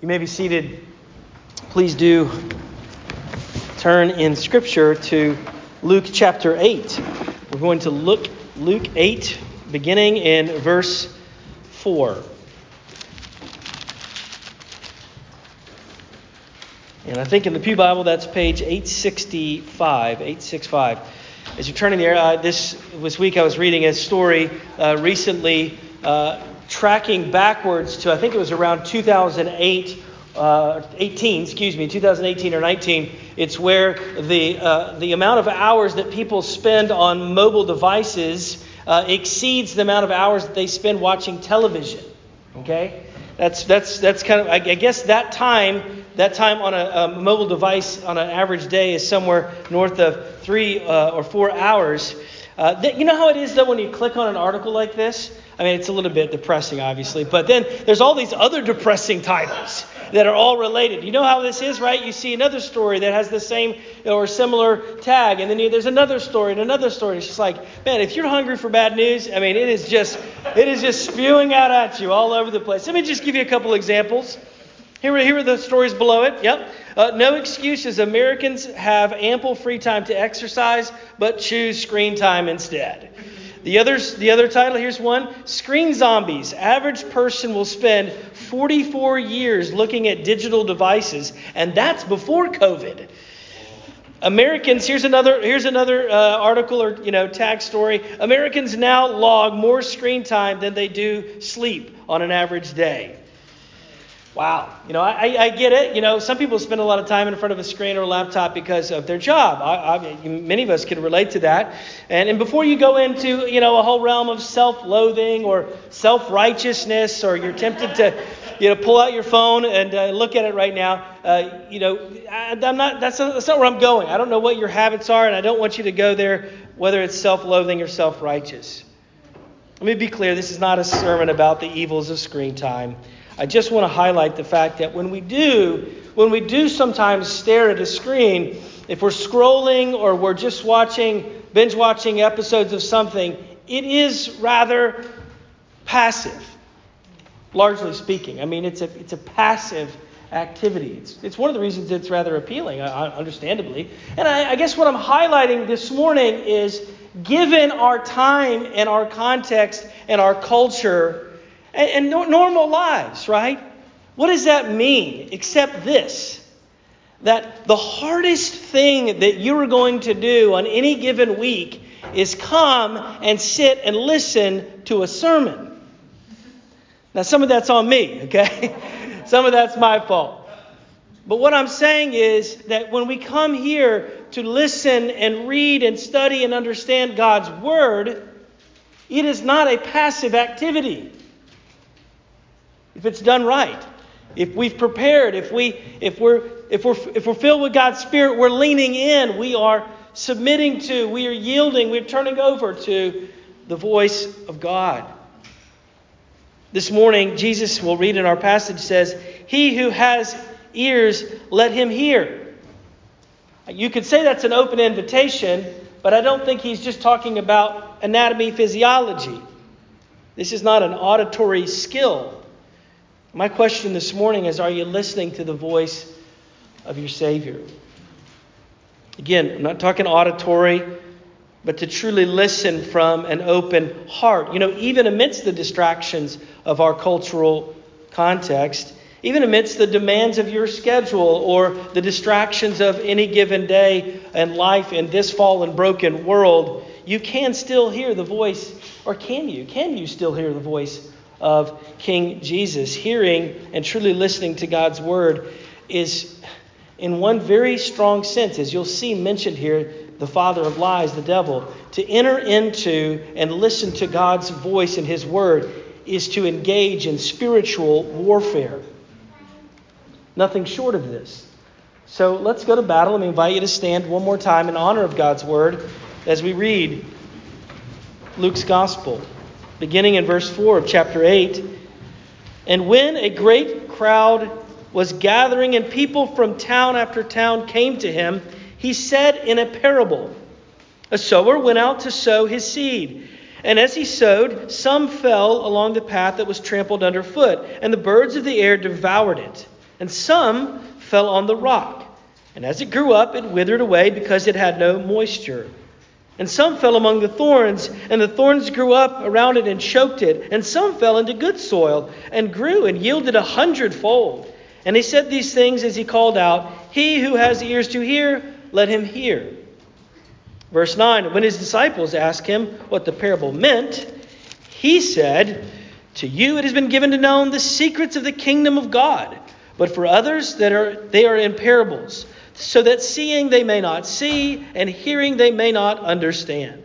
You may be seated. Please do turn in Scripture to Luke chapter 8. We're going to look Luke 8, beginning in verse 4. And I think in the Pew Bible that's page 865. 865. As you're turning there, uh, this, this week I was reading a story uh, recently uh, tracking backwards to, I think it was around 2008. Uh, 18, excuse me, 2018 or 19, it's where the, uh, the amount of hours that people spend on mobile devices uh, exceeds the amount of hours that they spend watching television. Okay? That's, that's, that's kind of, I, I guess that time, that time on a, a, mobile device on an average day is somewhere north of three uh, or four hours. Uh, th- you know how it is, though, when you click on an article like this? I mean, it's a little bit depressing, obviously, but then there's all these other depressing titles that are all related. You know how this is, right? You see another story that has the same or similar tag, and then there's another story and another story. It's just like, man, if you're hungry for bad news, I mean, it is just it is just spewing out at you all over the place. Let me just give you a couple examples. Here, here are the stories below it. Yep. Uh, no excuses. Americans have ample free time to exercise, but choose screen time instead. The, others, the other title, here's one Screen Zombies. Average person will spend 44 years looking at digital devices, and that's before COVID. Americans, here's another, here's another uh, article or you know tag story. Americans now log more screen time than they do sleep on an average day. Wow. You know, I, I get it. You know, some people spend a lot of time in front of a screen or a laptop because of their job. I, I, many of us can relate to that. And, and before you go into, you know, a whole realm of self-loathing or self-righteousness, or you're tempted to, you know, pull out your phone and uh, look at it right now, uh, you know, I, am not. That's, that's not where I'm going. I don't know what your habits are, and I don't want you to go there, whether it's self-loathing or self-righteous. Let me be clear. This is not a sermon about the evils of screen time. I just want to highlight the fact that when we do, when we do sometimes stare at a screen, if we're scrolling or we're just watching, binge watching episodes of something, it is rather passive, largely speaking. I mean, it's a, it's a passive activity. It's, it's one of the reasons it's rather appealing, uh, uh, understandably. And I, I guess what I'm highlighting this morning is given our time and our context and our culture, and, and no, normal lives, right? What does that mean except this? That the hardest thing that you are going to do on any given week is come and sit and listen to a sermon. Now, some of that's on me, okay? some of that's my fault. But what I'm saying is that when we come here to listen and read and study and understand God's Word, it is not a passive activity if it's done right. If we've prepared, if we if we're if we're if we're filled with God's Spirit, we're leaning in, we are submitting to, we are yielding, we're turning over to the voice of God. This morning, Jesus will read in our passage says, He who has ears, let him hear. You could say that's an open invitation, but I don't think he's just talking about anatomy, physiology. This is not an auditory skill. My question this morning is Are you listening to the voice of your Savior? Again, I'm not talking auditory, but to truly listen from an open heart. You know, even amidst the distractions of our cultural context, even amidst the demands of your schedule or the distractions of any given day and life in this fallen, broken world, you can still hear the voice, or can you? Can you still hear the voice of King Jesus. Hearing and truly listening to God's word is, in one very strong sense, as you'll see mentioned here, the father of lies, the devil. To enter into and listen to God's voice and his word is to engage in spiritual warfare. Nothing short of this. So let's go to battle. Let me invite you to stand one more time in honor of God's word as we read Luke's gospel beginning in verse 4 of chapter 8. And when a great crowd was gathering and people from town after town came to him, he said in a parable A sower went out to sow his seed. And as he sowed, some fell along the path that was trampled underfoot, and the birds of the air devoured it. and some fell on the rock. And as it grew up, it withered away because it had no moisture. And some fell among the thorns, and the thorns grew up around it and choked it. And some fell into good soil, and grew and yielded a hundredfold. And he said these things as he called out, He who has ears to hear, let him hear. Verse 9 When his disciples asked him what the parable meant, he said, To you it has been given to know the secrets of the kingdom of God, but for others that are they are in parables, so that seeing they may not see, and hearing they may not understand.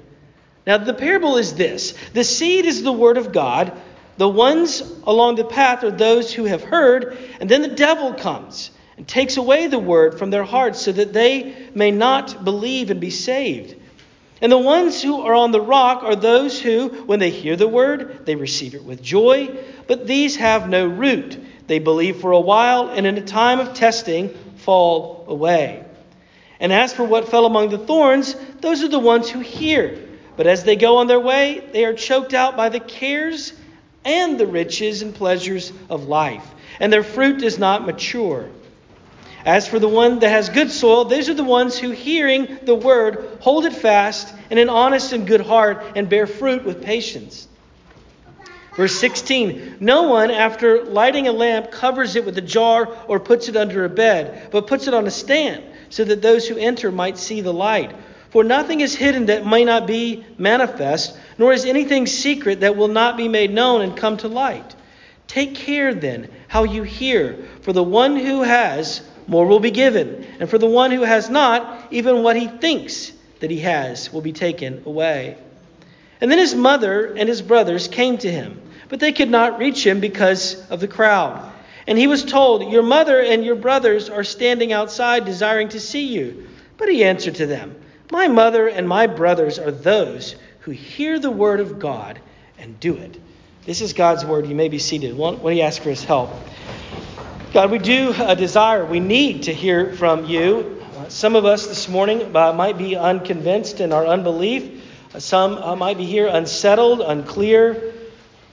Now the parable is this the seed is the word of God. The ones along the path are those who have heard, and then the devil comes and takes away the word from their hearts so that they may not believe and be saved. And the ones who are on the rock are those who, when they hear the word, they receive it with joy, but these have no root. They believe for a while, and in a time of testing, fall away. And as for what fell among the thorns, those are the ones who hear. But as they go on their way, they are choked out by the cares and the riches and pleasures of life, and their fruit does not mature. As for the one that has good soil, these are the ones who, hearing the word, hold it fast in an honest and good heart and bear fruit with patience. Verse 16 No one, after lighting a lamp, covers it with a jar or puts it under a bed, but puts it on a stand, so that those who enter might see the light. For nothing is hidden that may not be manifest, nor is anything secret that will not be made known and come to light. Take care then how you hear, for the one who has, more will be given. And for the one who has not, even what he thinks that he has will be taken away. And then his mother and his brothers came to him, but they could not reach him because of the crowd. And he was told, Your mother and your brothers are standing outside desiring to see you. But he answered to them, My mother and my brothers are those who hear the word of God and do it. This is God's word. You may be seated. When he asks for his help. God, we do uh, desire, we need to hear from you. Uh, some of us this morning uh, might be unconvinced in our unbelief. Some might be here unsettled, unclear.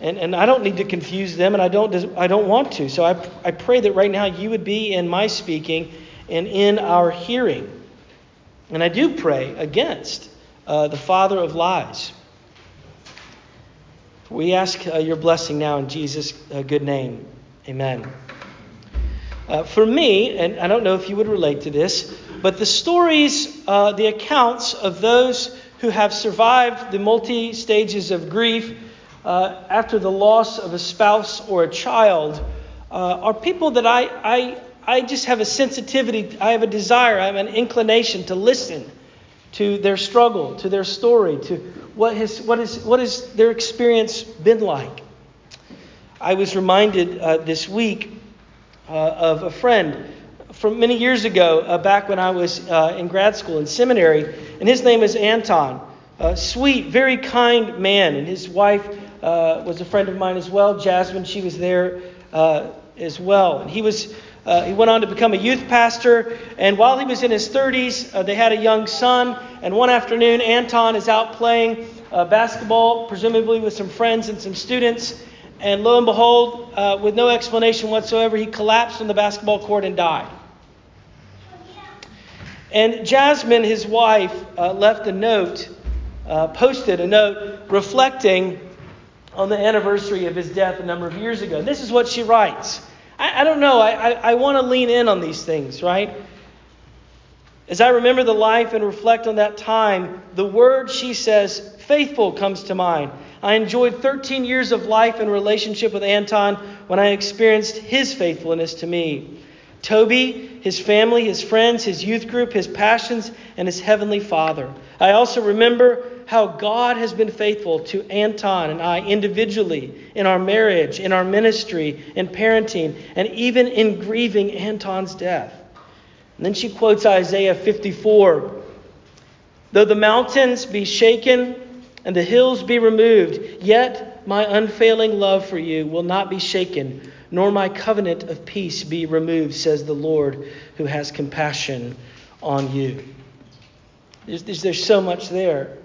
And, and I don't need to confuse them, and I don't, I don't want to. So I, I pray that right now you would be in my speaking and in our hearing. And I do pray against uh, the father of lies. We ask your blessing now in Jesus' good name. Amen. Uh, for me, and I don't know if you would relate to this, but the stories, uh, the accounts of those who have survived the multi stages of grief uh, after the loss of a spouse or a child uh, are people that I, I, I just have a sensitivity, I have a desire, I have an inclination to listen to their struggle, to their story, to what has, what is, what has their experience been like. I was reminded uh, this week uh, of a friend from many years ago, uh, back when I was in grad school in seminary, and his name is Anton. A sweet, very kind man, and his wife uh, was a friend of mine as well. Jasmine, she was there uh, as well. And he was uh, he went on to become a youth pastor, and while he was in his 30s, they had a young son. And one afternoon, Anton is out playing basketball, presumably with some friends and some students. And lo and behold, uh, with no explanation whatsoever, he collapsed on the basketball court and died. And Jasmine, his wife, uh, left a note, uh, posted a note reflecting on the anniversary of his death a number of years ago. This is what she writes. I, I don't know, I, I, I want to lean in on these things, right? As I remember the life and reflect on that time, the word, she says, faithful comes to mind. I enjoyed 13 years of life and relationship with Anton when I experienced his faithfulness to me. Toby, his family, his friends, his youth group, his passions, and his heavenly Father. I also remember how God has been faithful to Anton and I individually in our marriage, in our ministry, in parenting, and even in grieving Anton's death. And then she quotes Isaiah 54 Though the mountains be shaken and the hills be removed, yet my unfailing love for you will not be shaken, nor my covenant of peace be removed, says the Lord who has compassion on you. There's, there's, so much there.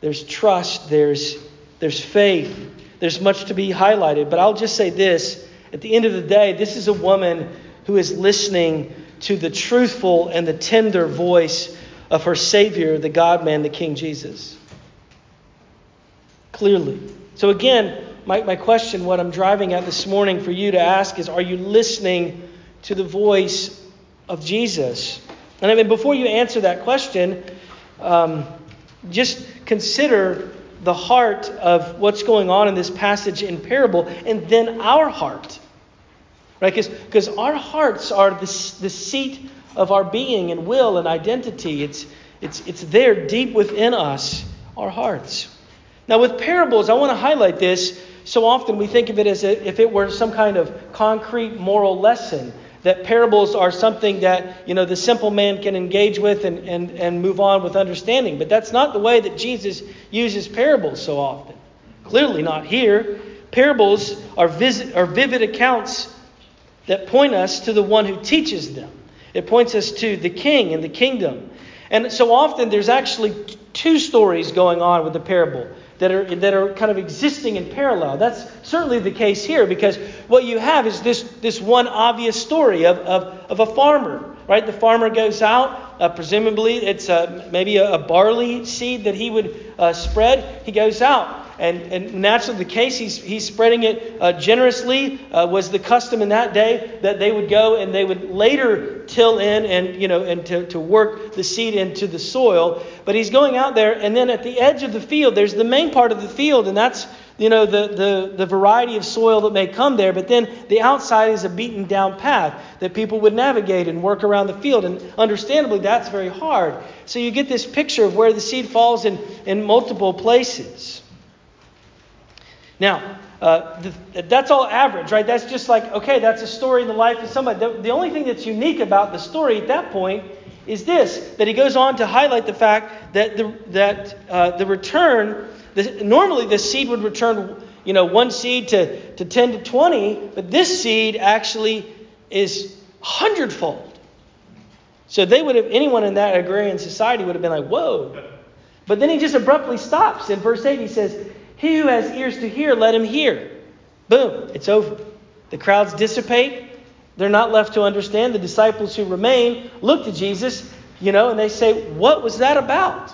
There's trust, there's, there's faith, there's much to be highlighted. But I'll just say this at the end of the day, this is a woman who is listening to the truthful and the tender voice of her Savior, the God man, the King Jesus. Clearly. So, again, my, my question, what I'm driving at this morning for you to ask is Are you listening to the voice of Jesus? And I mean, before you answer that question, um, just consider the heart of what's going on in this passage in parable and then our heart. Right? Because our hearts are the, the seat of our being and will and identity. It's, it's, it's there deep within us, our hearts. Now, with parables, I want to highlight this. So often we think of it as if it were some kind of concrete moral lesson that parables are something that you know the simple man can engage with and, and, and move on with understanding. But that's not the way that jesus uses parables so often. Clearly not here. Parables are, visit, are vivid accounts that point us to the one who teaches them. It points us to the king and the kingdom. And so often there's actually two stories going on with the parable that are, that are kind of existing in parallel. That's certainly the case here because what you have is this, this one obvious story of, of, of a farmer, right? The farmer goes out, uh, presumably it's uh, maybe a, a, barley seed that he would uh, spread. He goes out and, and naturally, the case, he's, he's spreading it uh, generously. Uh, was the custom in that day that they would go and they would later till in and, you know, and to, to work the seed into the soil. But he's going out there, and then at the edge of the field, there's the main part of the field, and that's you know, the, the, the variety of soil that may come there, but then the outside is a beaten down path that people would navigate and work around the field. And understandably, that's very hard. So you get this picture of where the seed falls in, in multiple places. Now, uh, that's all average, right? That's just like, okay, that's a story in the life of somebody. The, the, only thing that's unique about the story at that point is this that he goes on to highlight the fact that the, that, uh, the return, the, normally the seed would return, you know, one seed to, to 10 to 20, but this seed actually is hundredfold. So they would have, anyone in that agrarian society would have been like, whoa. But then he just abruptly stops. In verse 8, he says, he who has ears to hear, let him hear. Boom, it's over. The crowds dissipate. They're not left to understand. The disciples who remain look to Jesus, you know, and they say, What was that about?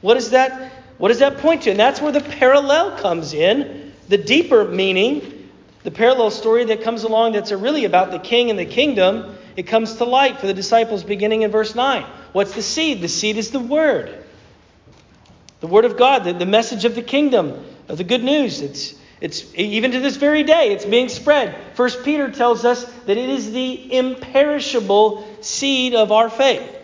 What is that? What does that point to? And that's where the parallel comes in. The deeper meaning, the parallel story that comes along that's really about the king and the kingdom, it comes to light for the disciples beginning in verse 9. What's the seed? The seed is the word. The Word of God, the, the message of the kingdom, of the good news. It's, it's even to this very day, it's being spread. First Peter tells us that it is the imperishable seed of our faith.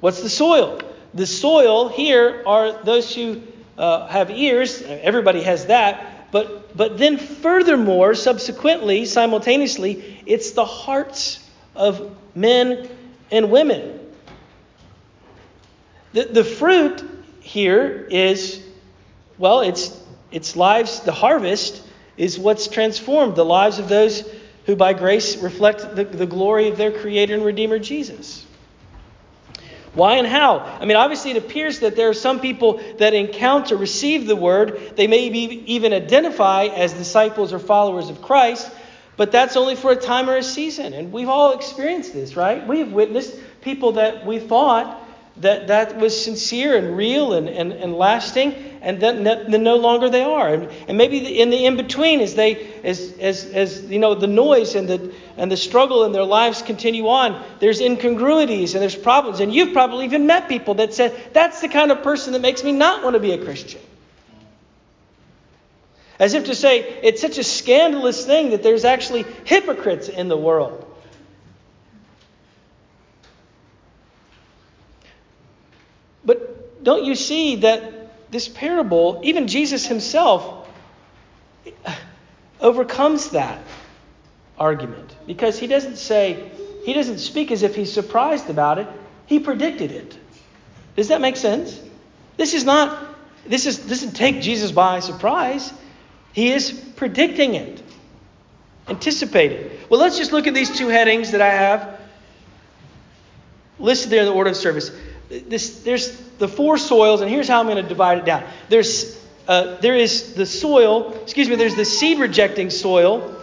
What's the soil? The soil here are those who uh, have ears. Everybody has that. But, but then, furthermore, subsequently, simultaneously, it's the hearts of men and women. The, the fruit here is, well, it's, it's lives, the harvest is what's transformed the lives of those who by grace reflect the, the glory of their Creator and Redeemer Jesus. Why and how? I mean, obviously, it appears that there are some people that encounter, receive the word. They may be, even identify as disciples or followers of Christ, but that's only for a time or a season. And we've all experienced this, right? We have witnessed people that we thought that that was sincere and real and, and, and lasting, and then, then no longer they are. And, and maybe in the in between, as they as, as as you know the noise and the and the struggle in their lives continue on, there's incongruities and there's problems. And you've probably even met people that said that's the kind of person that makes me not want to be a Christian. As if to say it's such a scandalous thing that there's actually hypocrites in the world. But don't you see that this parable, even Jesus himself, overcomes that argument? Because he doesn't say, he doesn't speak as if he's surprised about it, he predicted it. Does that make sense? This is not, this is doesn't take Jesus by surprise. He is predicting it, anticipating. Well, let's just look at these two headings that I have listed there in the order of service this, there's the four soils, and here's how I'm going to divide it down. There's, uh, there is the soil, excuse me, there's the seed rejecting soil,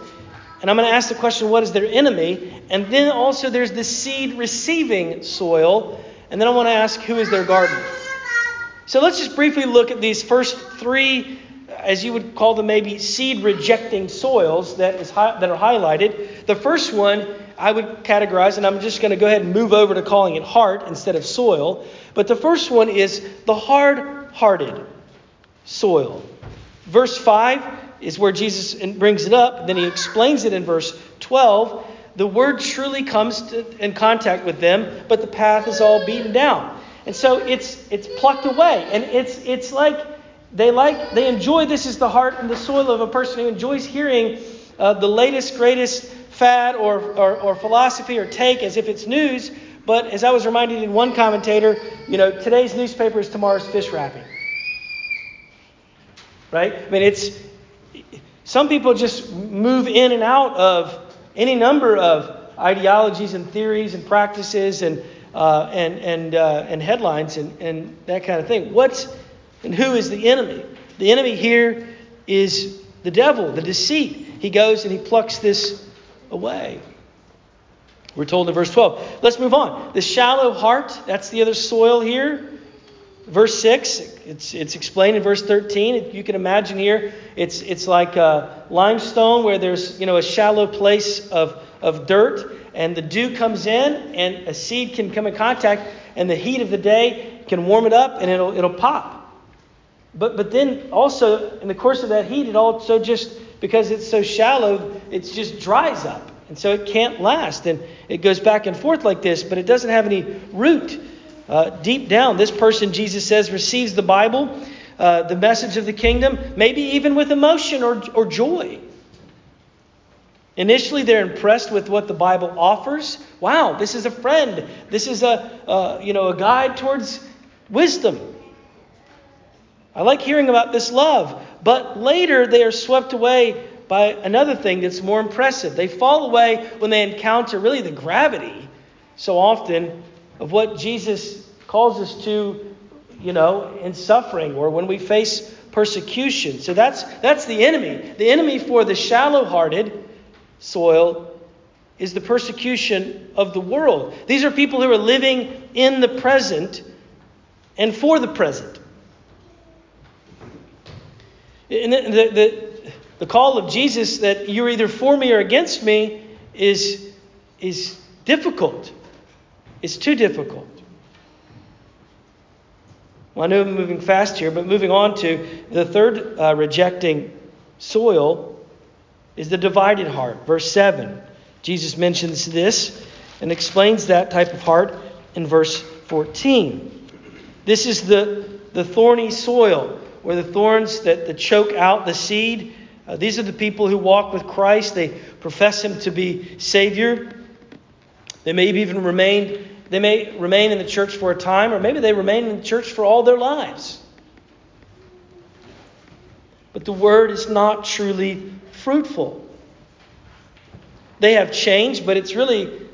And I'm going to ask the question, what is their enemy? And then also there's the seed receiving soil. And then I want to ask, who is their gardener? So let's just briefly look at these first three, as you would call them maybe seed rejecting soils that, is hi- that are highlighted. The first one I would categorize, and I'm just going to go ahead and move over to calling it heart instead of soil. But the first one is the hard hearted soil. Verse 5 is where Jesus brings it up. Then he explains it in verse 12. The word truly comes to, in contact with them, but the path is all beaten down. And so it's it's plucked away. And it's it's like they like they enjoy this is the heart and the soil of a person who enjoys hearing uh, the latest, greatest fad or, or, or philosophy or take as if it's news. But as I was reminded in one commentator, you know, today's newspaper is tomorrow's fish wrapping. Right? I mean, it's some people just move in and out of any number of ideologies and theories and practices and uh, and and uh, and headlines and, and that kind of thing. What's and who is the enemy? The enemy here is the devil, the deceit. He goes and he plucks this away. We're told in verse 12. Let's move on. The shallow heart, that's the other soil here. Verse 6, it's, it's explained in verse 13. You can imagine here, it's, it's like limestone where there's you know, a shallow place of, of dirt, and the dew comes in, and a seed can come in contact, and the heat of the day can warm it up, and it'll, it'll pop. But, but then also, in the course of that heat, it also just, because it's so shallow, it just dries up. And so it can't last. And it goes back and forth like this, but it doesn't have any root. Uh, deep down, this person, Jesus says, receives the Bible, uh, the message of the kingdom, maybe even with emotion or, or joy. Initially, they're impressed with what the Bible offers. Wow, this is a friend. This is a, uh, you know, a guide towards wisdom. I like hearing about this love. But later, they are swept away by another thing that's more impressive. They fall away when they encounter really the gravity so often of what Jesus calls us to, you know, in suffering or when we face persecution. So that's that's the enemy. The enemy for the shallow-hearted soil is the persecution of the world. These are people who are living in the present and for the present. And the, the, the call of Jesus that you're either for me or against me is, is difficult. It's too difficult. Well, I know I'm moving fast here, but moving on to the third uh, rejecting soil is the divided heart. Verse 7. Jesus mentions this and explains that type of heart in verse 14. This is the, the thorny soil, where the thorns that, that choke out the seed uh, these are the people who walk with Christ. They profess Him to be Savior. They may even remain, they may remain in the church for a time, or maybe they remain in the church for all their lives. But the word is not truly fruitful. They have changed, but it's really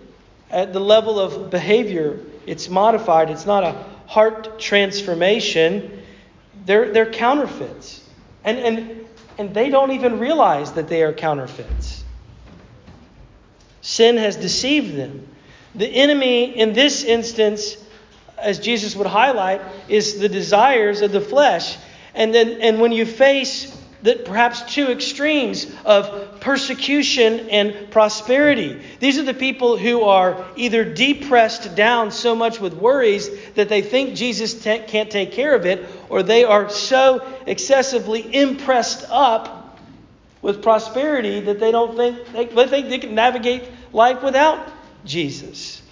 at the level of behavior. It's modified. It's not a heart transformation. They're, they're counterfeits. And, and and they don't even realize that they are counterfeits. Sin has deceived them. The enemy in this instance, as Jesus would highlight, is the desires of the flesh. And then and when you face that perhaps two extremes of persecution and prosperity. These are the people who are either depressed down so much with worries that they think Jesus t- can't take care of it, or they are so excessively impressed up with prosperity that they don't think they, they think they can navigate life without Jesus.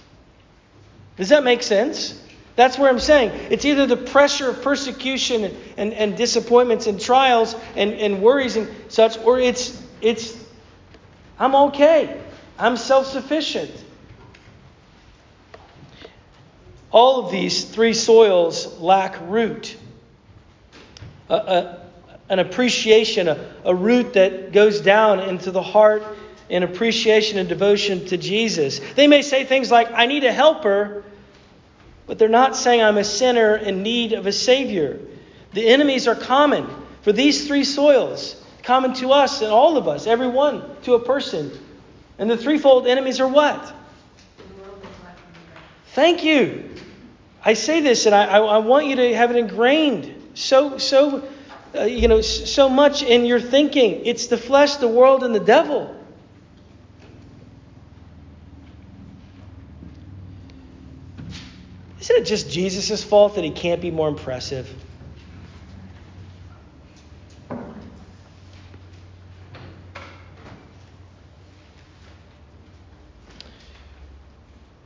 Does that make sense? That's where I'm saying. It's either the pressure of persecution and, and, and disappointments and trials and, and worries and such, or it's, it's I'm okay. I'm self sufficient. All of these three soils lack root. A, a, an appreciation, a, a root that goes down into the heart in appreciation and devotion to Jesus. They may say things like, I need a helper, but they're not saying I'm a sinner in need of a Savior. The enemies are common for these three soils, common to us and all of us, everyone, to a person And the threefold enemies are what? Thank you. I say this, and I, I, I want you to have it ingrained so so uh, you know so much in your thinking. It's the flesh, the world, and the devil. Isn't it just Jesus' fault that he can't be more impressive?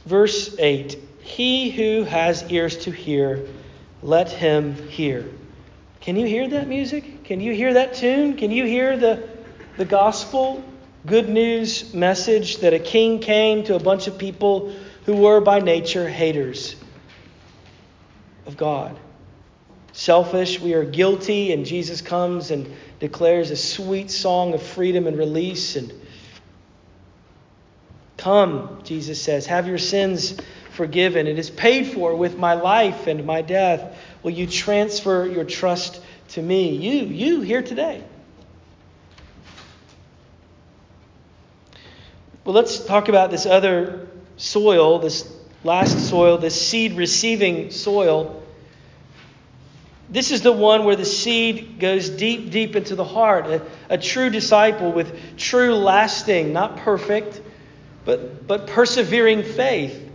Verse 8 He who has ears to hear, let him hear. Can you hear that music? Can you hear that tune? Can you hear the, the gospel good news message that a king came to a bunch of people who were by nature haters? Of God. Selfish, we are guilty, and Jesus comes and declares a sweet song of freedom and release. And come, Jesus says, have your sins forgiven. It is paid for with my life and my death. Will you transfer your trust to me? You, you here today. Well, let's talk about this other soil, this last soil, this seed receiving soil. This is the one where the seed goes deep, deep into the heart. A, a, true disciple with true, lasting, not perfect, but, but persevering faith.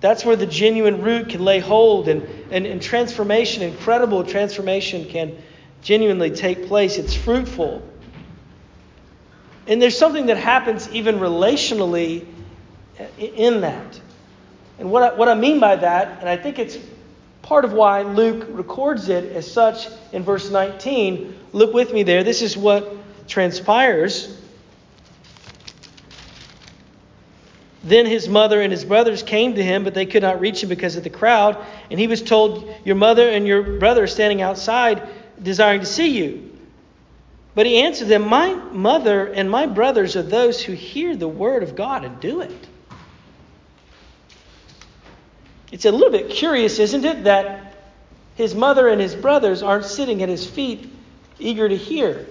That's where the genuine root can lay hold and, and, and transformation, incredible transformation, can genuinely take place. It's fruitful. And there's something that happens even relationally in that. And what I, what I mean by that, and I think it's part of why Luke records it as such in verse 19. Look with me there. This is what transpires. Then his mother and his brothers came to him, but they could not reach him because of the crowd. And he was told, Your mother and your brother are standing outside, desiring to see you. But he answered them, My mother and my brothers are those who hear the word of God and do it. It's a little bit curious, isn't it, that his mother and his brothers aren't sitting at his feet eager to hear.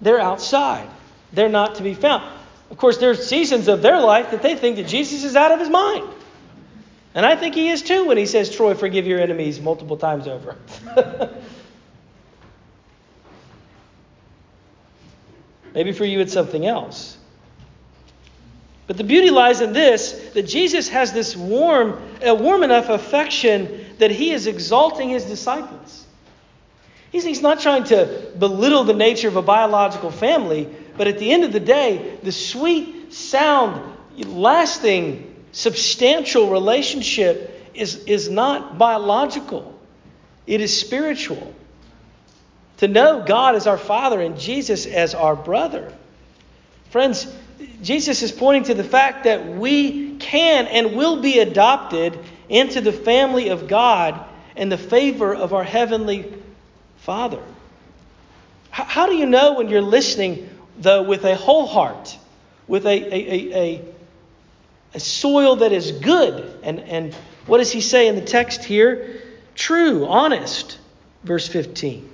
They're outside, they're not to be found. Of course, there's seasons of their life that they think that Jesus is out of his mind. And I think he is too when he says, Troy, forgive your enemies multiple times over. Maybe for you it's something else. But the beauty lies in this that Jesus has this warm, a warm enough affection that he is exalting his disciples. He's, he's not trying to belittle the nature of a biological family, but at the end of the day, the sweet, sound, lasting, substantial relationship is, is not biological, it is spiritual. To know God as our Father and Jesus as our brother. Friends, Jesus is pointing to the fact that we can and will be adopted into the family of God and the favor of our Heavenly Father. How do you know when you're listening, though, with a whole heart, with a, a, a, a, soil that is good? And, and what does he say in the text here? True, honest, verse 15.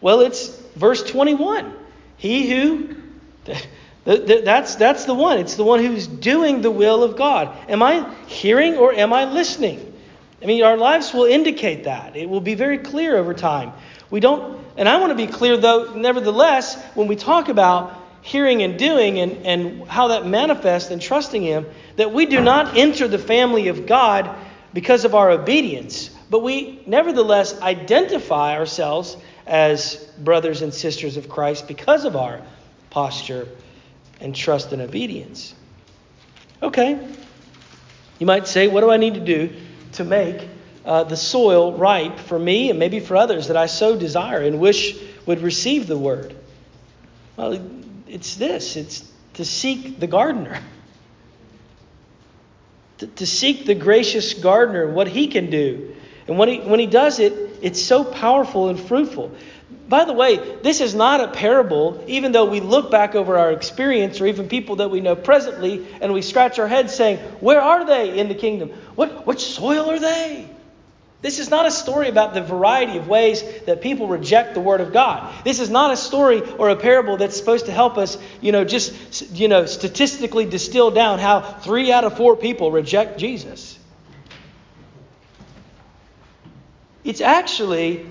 Well, it's verse 21. He who that's, that's the one. It's the one who's doing the will of God. Am I hearing or am I listening? I mean, our lives will indicate that. It will be very clear over time. We don't, and I want to be clear though, nevertheless, when we talk about hearing and doing and, and how that manifests and trusting Him, that we do not enter the family of God because of our obedience, but we nevertheless identify ourselves as brothers and sisters of Christ because of our posture and trust and obedience. Okay. You might say, what do I need to do to make uh, the soil ripe for me and maybe for others that I so desire and wish would receive the word? Well, it's this it's to seek the gardener. To, to seek the gracious gardener, what he can do. And when he, when he does it, it's so powerful and fruitful. By the way, this is not a parable, even though we look back over our experience or even people that we know presently and we scratch our heads saying, Where are they in the kingdom? What, what soil are they? This is not a story about the variety of ways that people reject the Word of God. This is not a story or a parable that's supposed to help us, you know, just, you know, statistically distill down how three out of four people reject Jesus. It's actually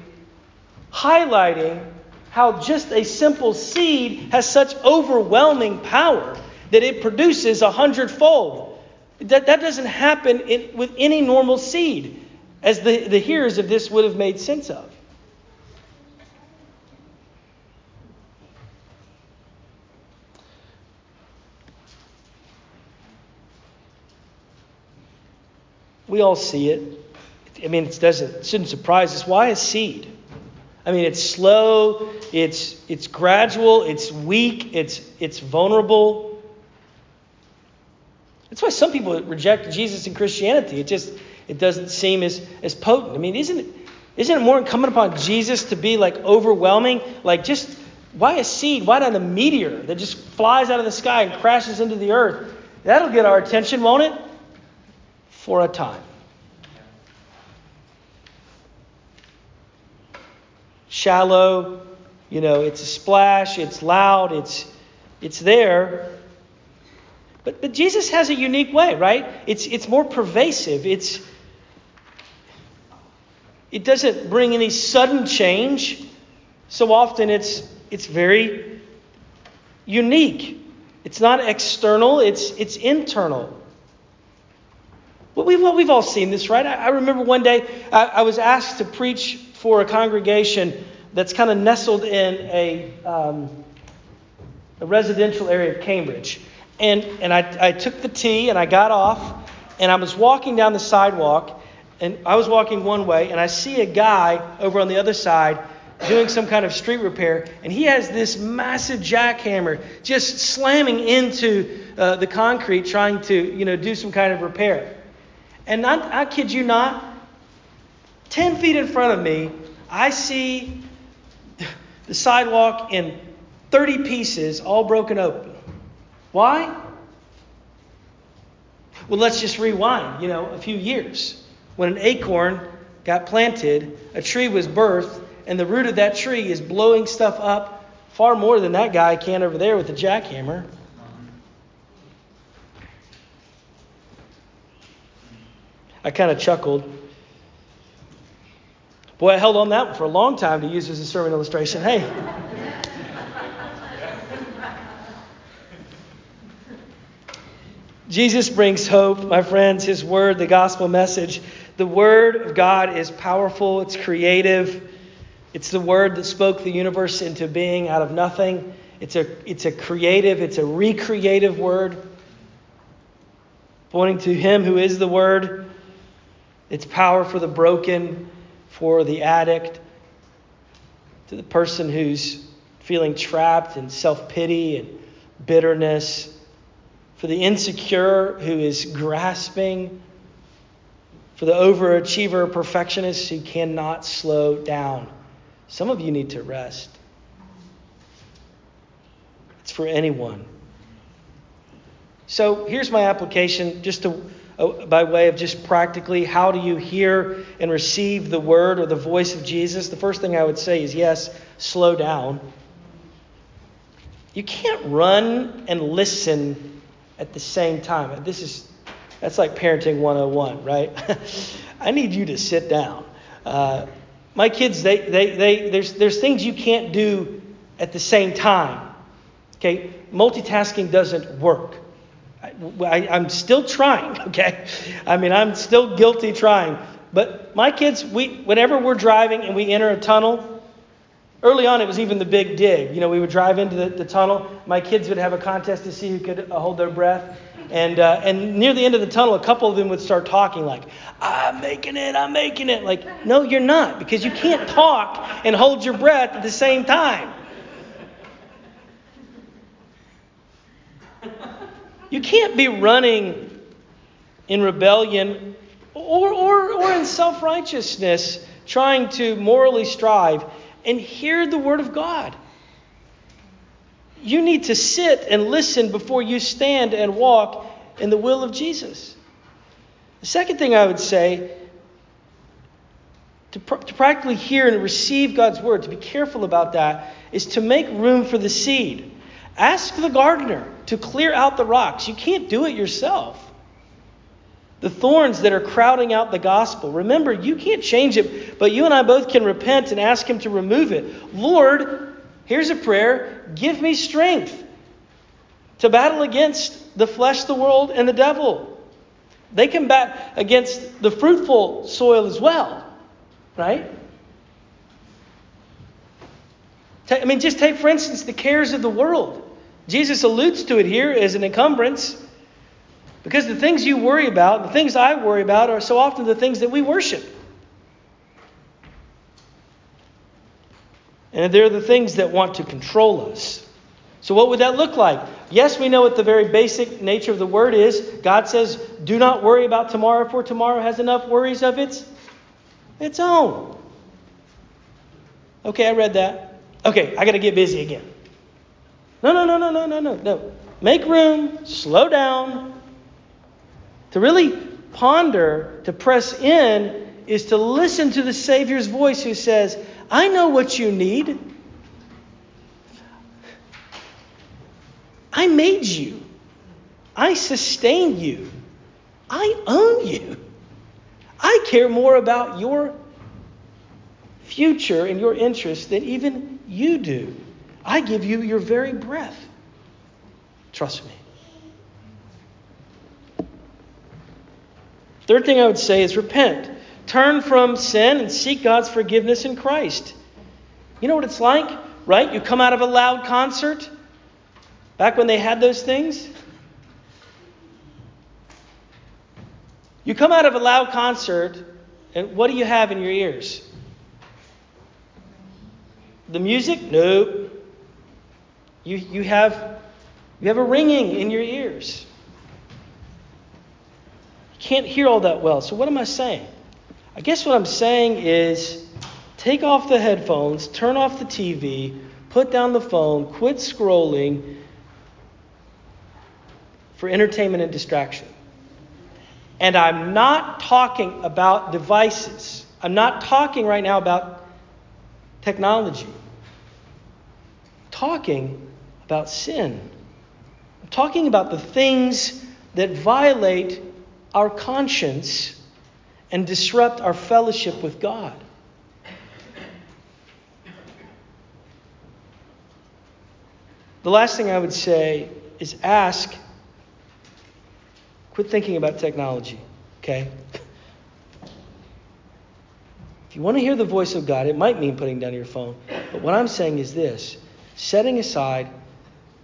highlighting how just a simple seed has such overwhelming power that it produces a hundredfold. That, that doesn't happen in, with any normal seed as the, the hearers of this would have made sense of. We all see it. I mean, it doesn't it shouldn't surprise us. Why a seed? I mean, it's slow, it's it's gradual, it's weak, it's it's vulnerable. That's why some people reject Jesus and Christianity. It just it doesn't seem as, as potent. I mean, isn't it, isn't it more incumbent upon Jesus to be like overwhelming? Like, just why a seed? Why not a meteor that just flies out of the sky and crashes into the earth? That'll get our attention, won't it? For a time. Shallow, you know, it's a splash, it's loud, it's it's there. But but Jesus has a unique way, right? It's it's more pervasive. It's it doesn't bring any sudden change. So often it's, it's very unique. It's not external, it's, it's internal. Well, we've, well, we've all seen this, right? I, I remember one day I, I, was asked to preach for a congregation that's kind of nestled in a, um, a residential area of Cambridge. And, and I, I took the T and I got off and I was walking down the sidewalk and I was walking one way, and I see a guy over on the other side doing some kind of street repair, and he has this massive jackhammer just slamming into uh, the concrete, trying to you know do some kind of repair. And not, I kid you not, ten feet in front of me, I see the sidewalk in 30 pieces, all broken open. Why? Well, let's just rewind, you know, a few years when an acorn got planted, a tree was birthed, and the root of that tree is blowing stuff up far more than that guy can over there with the jackhammer. I kind of chuckled. Boy, I held on that for a long time to use as a sermon illustration. Hey. Jesus brings hope, my friends, his word, the gospel message. The Word of God is powerful, it's creative. It's the Word that spoke the universe into being out of nothing. It's a, it's a creative, it's a recreative Word, pointing to Him who is the Word. It's power for the broken, for the addict, to the person who's feeling trapped in self pity and bitterness, for the insecure who is grasping for the overachiever perfectionist who cannot slow down. Some of you need to rest. It's for anyone. So here's my application, just to, by way of just practically, how do you hear and receive the word or the voice of Jesus? The first thing I would say is yes, slow down. You can't run and listen at the same time. This is that's like parenting 101, right? I need you to sit down. Uh, my kids, they, they, they, there's, there's things you can't do at the same time. Okay? Multitasking doesn't work. I, am still trying, okay? I mean, I'm still guilty trying. But my kids, we, whenever we're driving and we enter a tunnel, early on it was even the big dig. You know, we would drive into the, the tunnel. My kids would have a contest to see who could uh, hold their breath. And, uh, and near the end of the tunnel, a couple of them would start talking like, I'm making it, I'm making it. Like, no, you're not, because you can't talk and hold your breath at the same time. You can't be running in rebellion or, or, or in self righteousness, trying to morally strive, and hear the Word of God. You need to sit and listen before you stand and walk in the will of Jesus. The second thing I would say to, pr- to practically hear and receive God's word, to be careful about that, is to make room for the seed. Ask the gardener to clear out the rocks. You can't do it yourself. The thorns that are crowding out the gospel. Remember, you can't change it, but you and I both can repent and ask Him to remove it. Lord, here's a prayer give me strength to battle against the flesh, the world, and the devil. They combat against the fruitful soil as well, right? I mean, just take, for instance, the cares of the world. Jesus alludes to it here as an encumbrance because the things you worry about, the things I worry about, are so often the things that we worship. And they're the things that want to control us. So, what would that look like? Yes, we know what the very basic nature of the word is. God says, Do not worry about tomorrow, for tomorrow has enough worries of its, its own. Okay, I read that. Okay, I got to get busy again. No, no, no, no, no, no, no, no. Make room, slow down. To really ponder, to press in, is to listen to the Savior's voice who says, I know what you need. I made you. I sustain you. I own you. I care more about your future and your interests than even you do. I give you your very breath. Trust me. Third thing I would say is repent. Turn from sin and seek God's forgiveness in Christ. You know what it's like, right? You come out of a loud concert Back when they had those things? You come out of a loud concert, and what do you have in your ears? The music? Nope. You, you, have, you have a ringing in your ears. You can't hear all that well. So, what am I saying? I guess what I'm saying is take off the headphones, turn off the TV, put down the phone, quit scrolling, for entertainment and distraction. And I'm not talking about devices. I'm not talking right now about technology. Talking about sin. I'm talking about the things that violate our conscience and disrupt our fellowship with God. The last thing I would say is ask Quit thinking about technology, okay? If you want to hear the voice of God, it might mean putting down your phone. But what I'm saying is this setting aside,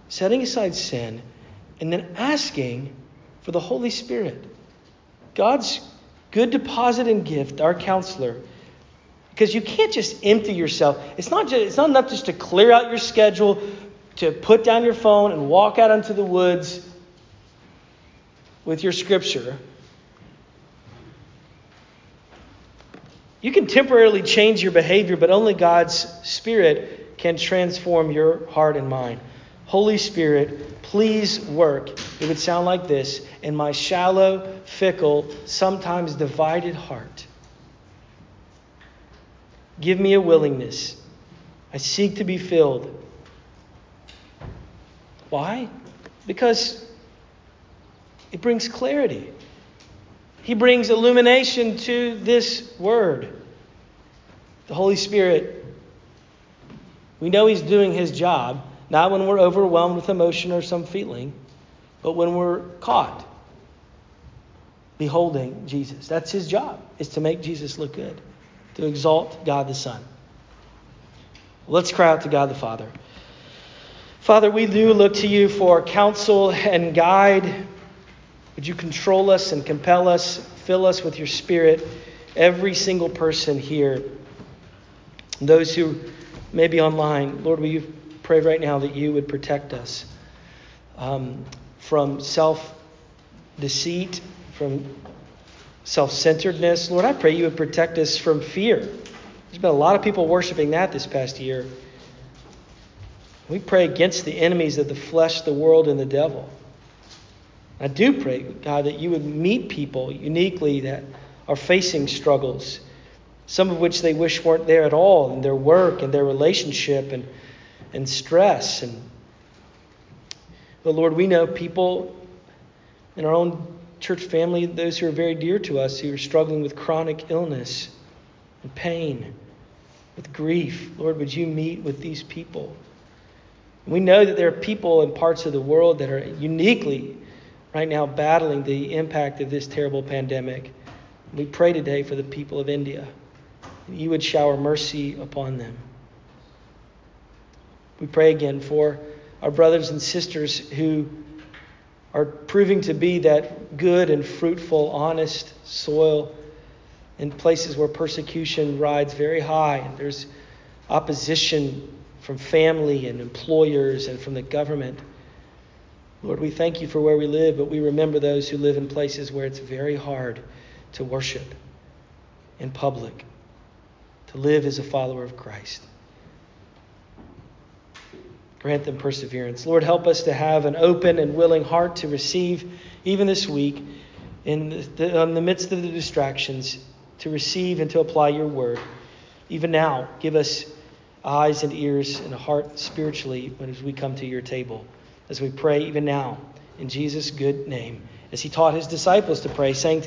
setting aside sin, and then asking for the Holy Spirit. God's good deposit and gift, our counselor. Because you can't just empty yourself. It's not, just, it's not enough just to clear out your schedule, to put down your phone and walk out into the woods with your scripture, you can temporarily change your behavior, but only God's Spirit can transform your heart and mind. Holy Spirit, please work. It would sound like this in my shallow, fickle, sometimes divided heart. Give me a willingness. I seek to be filled. Why? Because it brings clarity. He brings illumination to this word. The Holy Spirit, we know He's doing His job, not when we're overwhelmed with emotion or some feeling, but when we're caught beholding Jesus. That's His job, is to make Jesus look good, to exalt God the Son. Let's cry out to God the Father. Father, we do look to you for counsel and guide. Would you control us and compel us, fill us with your Spirit, every single person here, those who may be online. Lord, will you pray right now that you would protect us um, from self deceit, from self centeredness. Lord, I pray you would protect us from fear. There's been a lot of people worshiping that this past year. We pray against the enemies of the flesh, the world, and the devil. I do pray, God, that you would meet people uniquely that are facing struggles some of which they wish weren't there at all in their work and their relationship and, and stress. And, but Lord, we know people in our own church family, those who are very dear to us, who are struggling with chronic illness and pain, with grief. Lord, would you meet with these people? We know that there are people in parts of the world that are uniquely right now battling the impact of this terrible pandemic. We pray today for the people of India. You would shower mercy upon them. We pray again for our brothers and sisters who are proving to be that good and fruitful, honest soil in places where persecution rides very high and there's opposition from family and employers and from the government. Lord, we thank you for where we live, but we remember those who live in places where it's very hard to worship in public, to live as a follower of Christ. Grant them perseverance. Lord, help us to have an open and willing heart to receive, even this week, in the, in the midst of the distractions, to receive and to apply your word. Even now, give us eyes and ears and a heart spiritually as we come to your table. As we pray even now in Jesus' good name, as he taught his disciples to pray, saying to